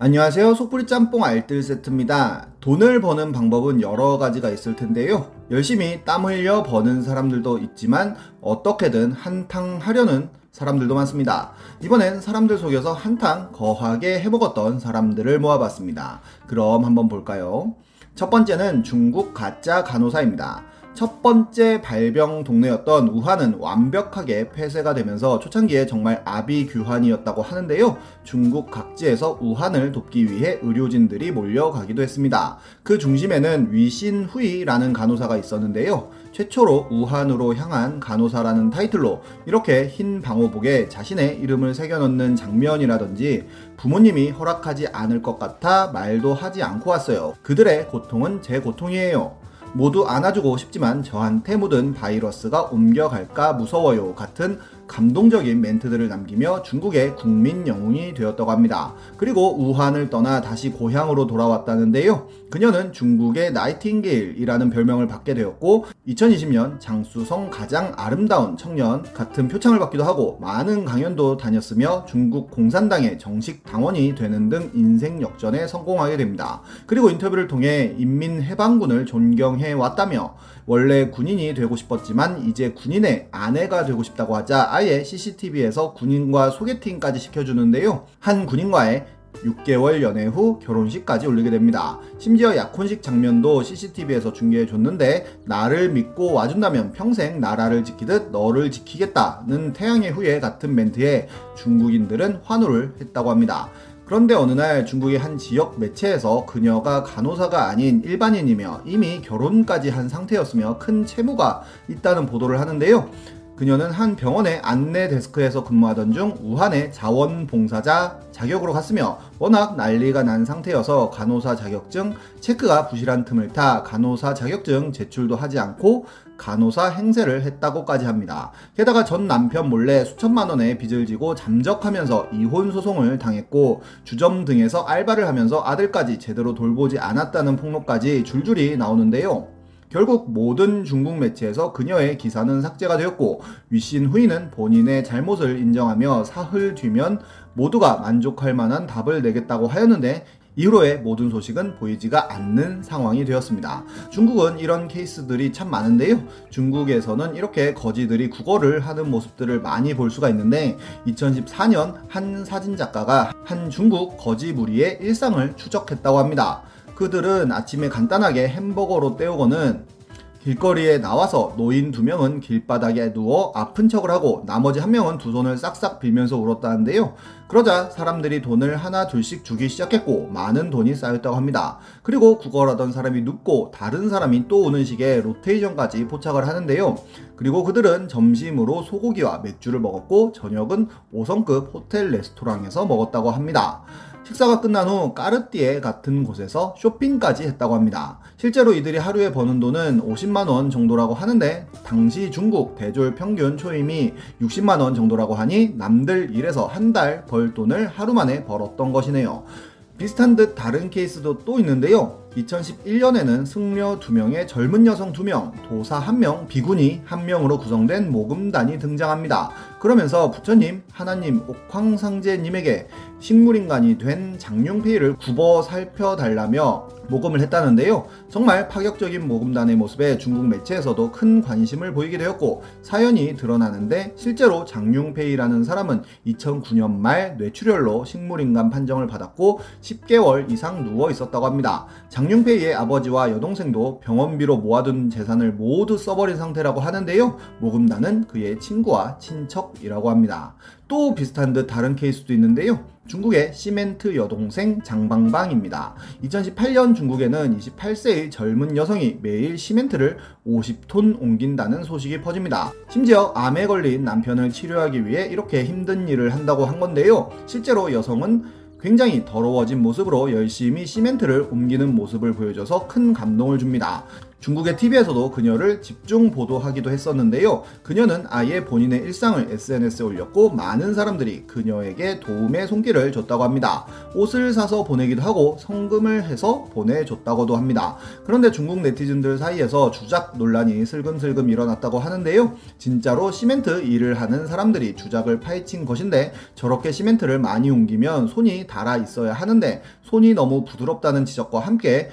안녕하세요. 속풀이 짬뽕 알뜰 세트입니다. 돈을 버는 방법은 여러 가지가 있을 텐데요. 열심히 땀 흘려 버는 사람들도 있지만 어떻게든 한탕 하려는 사람들도 많습니다. 이번엔 사람들 속에서 한탕 거하게 해먹었던 사람들을 모아봤습니다. 그럼 한번 볼까요? 첫 번째는 중국 가짜 간호사입니다. 첫 번째 발병 동네였던 우한은 완벽하게 폐쇄가 되면서 초창기에 정말 아비규환이었다고 하는데요. 중국 각지에서 우한을 돕기 위해 의료진들이 몰려가기도 했습니다. 그 중심에는 위신후이라는 간호사가 있었는데요. 최초로 우한으로 향한 간호사라는 타이틀로 이렇게 흰 방호복에 자신의 이름을 새겨넣는 장면이라든지 부모님이 허락하지 않을 것 같아 말도 하지 않고 왔어요. 그들의 고통은 제 고통이에요. 모두 안아주고 싶지만 저한테 묻은 바이러스가 옮겨갈까 무서워요 같은 감동적인 멘트들을 남기며 중국의 국민 영웅이 되었다고 합니다. 그리고 우한을 떠나 다시 고향으로 돌아왔다는데요. 그녀는 중국의 나이팅게일이라는 별명을 받게 되었고 2020년 장수성 가장 아름다운 청년 같은 표창을 받기도 하고 많은 강연도 다녔으며 중국 공산당의 정식 당원이 되는 등 인생 역전에 성공하게 됩니다. 그리고 인터뷰를 통해 인민해방군을 존경 해 왔다며 원래 군인이 되고 싶었지만 이제 군인의 아내가 되고 싶다고 하자 아예 CCTV에서 군인과 소개팅까지 시켜주는데요. 한 군인과의 6개월 연애 후 결혼식까지 올리게 됩니다. 심지어 약혼식 장면도 CCTV에서 중계해 줬는데 나를 믿고 와준다면 평생 나라를 지키듯 너를 지키겠다는 태양의 후예 같은 멘트에 중국인들은 환호를 했다고 합니다. 그런데 어느 날 중국의 한 지역 매체에서 그녀가 간호사가 아닌 일반인이며 이미 결혼까지 한 상태였으며 큰 채무가 있다는 보도를 하는데요. 그녀는 한 병원의 안내 데스크에서 근무하던 중 우한의 자원봉사자 자격으로 갔으며 워낙 난리가 난 상태여서 간호사 자격증 체크가 부실한 틈을 타 간호사 자격증 제출도 하지 않고 간호사 행세를 했다고까지 합니다. 게다가 전 남편 몰래 수천만 원의 빚을 지고 잠적하면서 이혼 소송을 당했고 주점 등에서 알바를 하면서 아들까지 제대로 돌보지 않았다는 폭로까지 줄줄이 나오는데요. 결국 모든 중국 매체에서 그녀의 기사는 삭제가 되었고 위신 후이는 본인의 잘못을 인정하며 사흘 뒤면 모두가 만족할 만한 답을 내겠다고 하였는데 이후로의 모든 소식은 보이지가 않는 상황이 되었습니다. 중국은 이런 케이스들이 참 많은데요. 중국에서는 이렇게 거지들이 국어를 하는 모습들을 많이 볼 수가 있는데 2014년 한 사진작가가 한 중국 거지 무리의 일상을 추적했다고 합니다. 그들은 아침에 간단하게 햄버거로 때우고는 길거리에 나와서 노인 두 명은 길바닥에 누워 아픈 척을 하고 나머지 한 명은 두 손을 싹싹 빌면서 울었다는데요. 그러자 사람들이 돈을 하나 둘씩 주기 시작했고 많은 돈이 쌓였다고 합니다. 그리고 구걸하던 사람이 눕고 다른 사람이 또 오는 식의 로테이션까지 포착을 하는데요. 그리고 그들은 점심으로 소고기와 맥주를 먹었고 저녁은 5성급 호텔 레스토랑에서 먹었다고 합니다. 식사가 끝난 후 까르띠에 같은 곳에서 쇼핑까지 했다고 합니다. 실제로 이들이 하루에 버는 돈은 50만원 정도라고 하는데 당시 중국 대졸 평균 초임이 60만원 정도라고 하니 남들 일에서 한 달 벌 돈을 하루 만에 벌었던 것이네요. 비슷한 듯 다른 케이스도 또 있는데요. 2011년에는 승려 2명의 젊은 여성 2명, 도사 1명, 비구니 1명으로 구성된 모금단이 등장합니다. 그러면서 부처님, 하나님, 옥황상제님에게 식물인간이 된 장룡페이를 굽어 살펴달라며 모금을 했다는데요. 정말 파격적인 모금단의 모습에 중국 매체에서도 큰 관심을 보이게 되었고 사연이 드러나는데 실제로 장룡페이라는 사람은 2009년 말 뇌출혈로 식물인간 판정을 받았고 10개월 이상 누워 있었다고 합니다. 장 룡페이의 아버지와 여동생도 병원비로 모아둔 재산을 모두 써버린 상태라고 하는데요. 모금단은 그의 친구와 친척이라고 합니다. 또 비슷한 듯 다른 케이스도 있는데요. 중국의 시멘트 여동생 장방방입니다. 2018년 중국에는 28세의 젊은 여성이 매일 시멘트를 50톤 옮긴다는 소식이 퍼집니다. 심지어 암에 걸린 남편을 치료하기 위해 이렇게 힘든 일을 한다고 한 건데요. 실제로 여성은 굉장히 더러워진 모습으로 열심히 시멘트를 옮기는 모습을 보여줘서 큰 감동을 줍니다. 중국의 TV에서도 그녀를 집중 보도하기도 했었는데요. 그녀는 아예 본인의 일상을 SNS에 올렸고 많은 사람들이 그녀에게 도움의 손길을 줬다고 합니다. 옷을 사서 보내기도 하고 성금을 해서 보내줬다고도 합니다. 그런데 중국 네티즌들 사이에서 주작 논란이 슬금슬금 일어났다고 하는데요. 진짜로 시멘트 일을 하는 사람들이 주작을 파헤친 것인데 저렇게 시멘트를 많이 옮기면 손이 닳아 있어야 하는데 손이 너무 부드럽다는 지적과 함께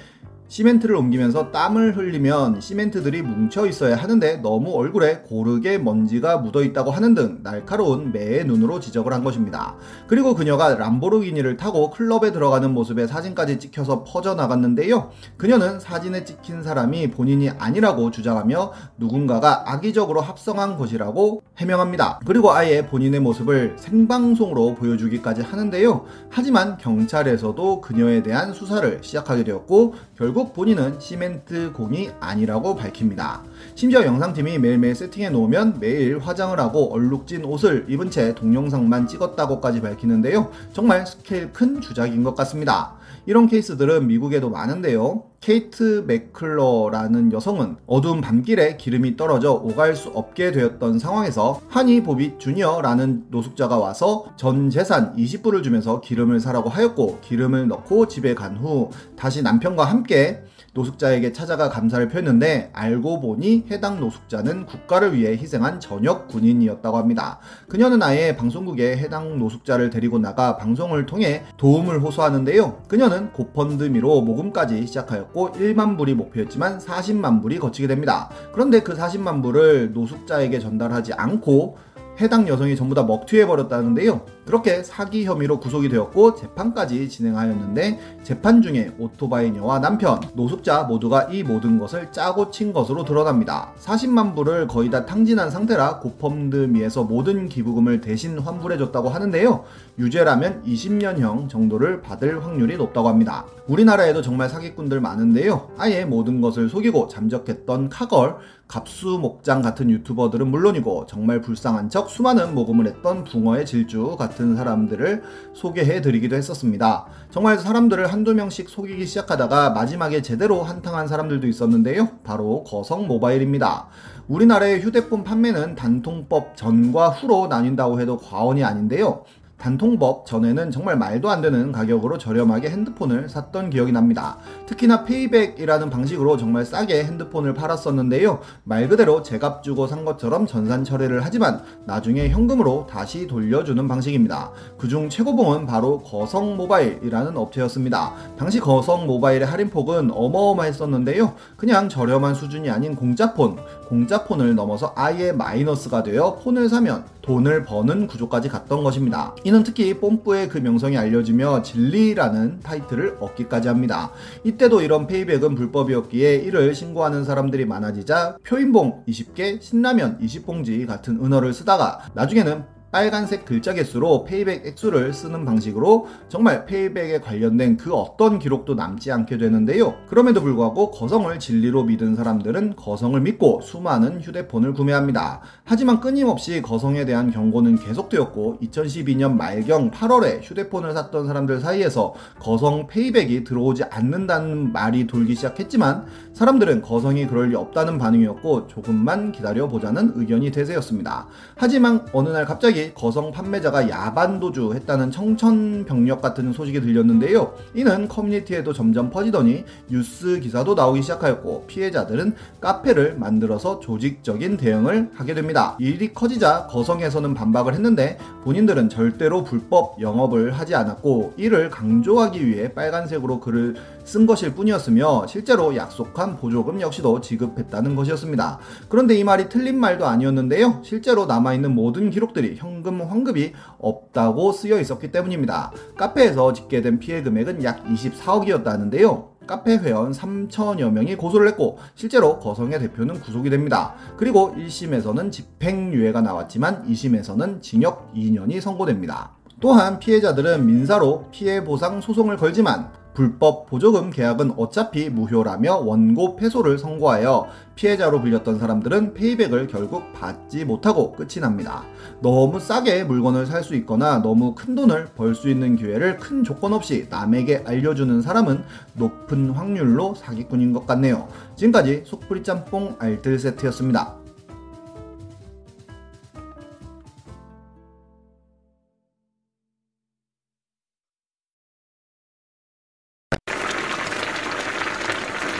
시멘트를 옮기면서 땀을 흘리면 시멘트들이 뭉쳐 있어야 하는데 너무 얼굴에 고르게 먼지가 묻어 있다고 하는 등 날카로운 매의 눈으로 지적을 한 것입니다. 그리고 그녀가 람보르기니를 타고 클럽에 들어가는 모습에 사진까지 찍혀서 퍼져나갔는데요. 그녀는 사진에 찍힌 사람이 본인이 아니라고 주장하며 누군가가 악의적으로 합성한 것이라고 해명합니다. 그리고 아예 본인의 모습을 생방송으로 보여주기까지 하는데요. 하지만 경찰에서도 그녀에 대한 수사를 시작하게 되었고 결국 결국 본인은 시멘트 공이 아니라고 밝힙니다. 심지어 영상팀이 매일매일 세팅해 놓으면 매일 화장을 하고 얼룩진 옷을 입은 채 동영상만 찍었다고까지 밝히는데요. 정말 스케일 큰 주작인 것 같습니다. 이런 케이스들은 미국에도 많은데요. 케이트 맥클러라는 여성은 어두운 밤길에 기름이 떨어져 오갈 수 없게 되었던 상황에서 하니 보비 주니어라는 노숙자가 와서 전 재산 20불을 주면서 기름을 사라고 하였고 기름을 넣고 집에 간 후 다시 남편과 함께 노숙자에게 찾아가 감사를 표했는데 알고 보니 해당 노숙자는 국가를 위해 희생한 전역 군인이었다고 합니다. 그녀는 아예 방송국에 해당 노숙자를 데리고 나가 방송을 통해 도움을 호소하는데요. 그녀는 고펀드미로 모금까지 시작하였고 1만 불이 목표였지만 40만 불이 거치게 됩니다. 그런데 그 40만 불을 노숙자에게 전달하지 않고 해당 여성이 전부 다 먹튀해버렸다는데요. 그렇게 사기 혐의로 구속이 되었고 재판까지 진행하였는데 재판 중에 오토바이녀와 남편, 노숙자 모두가 이 모든 것을 짜고 친 것으로 드러납니다. 40만 불을 거의 다 탕진한 상태라 고펌드미에서 모든 기부금을 대신 환불해줬다고 하는데요. 유죄라면 20년형 정도를 받을 확률이 높다고 합니다. 우리나라에도 정말 사기꾼들 많은데요. 아예 모든 것을 속이고 잠적했던 카걸, 갑수 목장 같은 유튜버들은 물론이고 정말 불쌍한 척 수많은 모금을 했던 붕어의 질주 같은 사람들을 소개해 드리기도 했었습니다. 정말 사람들을 한두 명씩 속이기 시작하다가 마지막에 제대로 한탕한 사람들도 있었는데요. 바로 거성 모바일입니다. 우리나라의 휴대폰 판매는 단통법 전과 후로 나뉜다고 해도 과언이 아닌데요. 단통법 전에는 정말 말도 안 되는 가격으로 저렴하게 핸드폰을 샀던 기억이 납니다. 특히나 페이백이라는 방식으로 정말 싸게 핸드폰을 팔았었는데요. 말 그대로 제값 주고 산 것처럼 전산 처리를 하지만 나중에 현금으로 다시 돌려주는 방식입니다. 그중 최고봉은 바로 거성 모바일이라는 업체였습니다. 당시 거성 모바일의 할인폭은 어마어마했었는데요. 그냥 저렴한 수준이 아닌 공짜폰, 공짜 폰을 넘어서 아예 마이너스가 되어 폰을 사면 돈을 버는 구조까지 갔던 것입니다. 이는 특히 뽐뿌의 그 명성이 알려지며 진리라는 타이틀을 얻기까지 합니다. 이때도 이런 페이백은 불법이었기에 이를 신고하는 사람들이 많아지자 표인봉 20개, 신라면 20봉지 같은 은어를 쓰다가 나중에는 빨간색 글자 개수로 페이백 액수를 쓰는 방식으로 정말 페이백에 관련된 그 어떤 기록도 남지 않게 되는데요. 그럼에도 불구하고 거성을 진리로 믿은 사람들은 거성을 믿고 수많은 휴대폰을 구매합니다. 하지만 끊임없이 거성에 대한 경고는 계속되었고 2012년 말경 8월에 휴대폰을 샀던 사람들 사이에서 거성 페이백이 들어오지 않는다는 말이 돌기 시작했지만 사람들은 거성이 그럴 리 없다는 반응이었고 조금만 기다려보자는 의견이 대세였습니다. 하지만 어느 날 갑자기 거성 판매자가 야반도주 했다는 청천벽력 같은 소식이 들렸는데요. 이는 커뮤니티에도 점점 퍼지더니 뉴스 기사도 나오기 시작하였고 피해자들은 카페를 만들어서 조직적인 대응을 하게 됩니다. 일이 커지자 거성에서는 반박을 했는데 본인들은 절대로 불법 영업을 하지 않았고 이를 강조하기 위해 빨간색으로 글을 쓴 것일 뿐이었으며 실제로 약속한 보조금 역시도 지급했다는 것이었습니다. 그런데 이 말이 틀린 말도 아니었는데요. 실제로 남아있는 모든 기록들이 현금 환급이 없다고 쓰여 있었기 때문입니다. 카페에서 집계된 피해 금액은 약 24억이었다는데요. 카페 회원 3천여 명이 고소를 했고 실제로 거성의 대표는 구속이 됩니다. 그리고 1심에서는 집행유예가 나왔지만 2심에서는 징역 2년이 선고됩니다. 또한 피해자들은 민사로 피해 보상 소송을 걸지만 불법 보조금 계약은 어차피 무효라며 원고 패소를 선고하여 피해자로 불렸던 사람들은 페이백을 결국 받지 못하고 끝이 납니다. 너무 싸게 물건을 살 수 있거나 너무 큰 돈을 벌 수 있는 기회를 큰 조건 없이 남에게 알려주는 사람은 높은 확률로 사기꾼인 것 같네요. 지금까지 속풀이 짬뽕 알뜰 세트였습니다.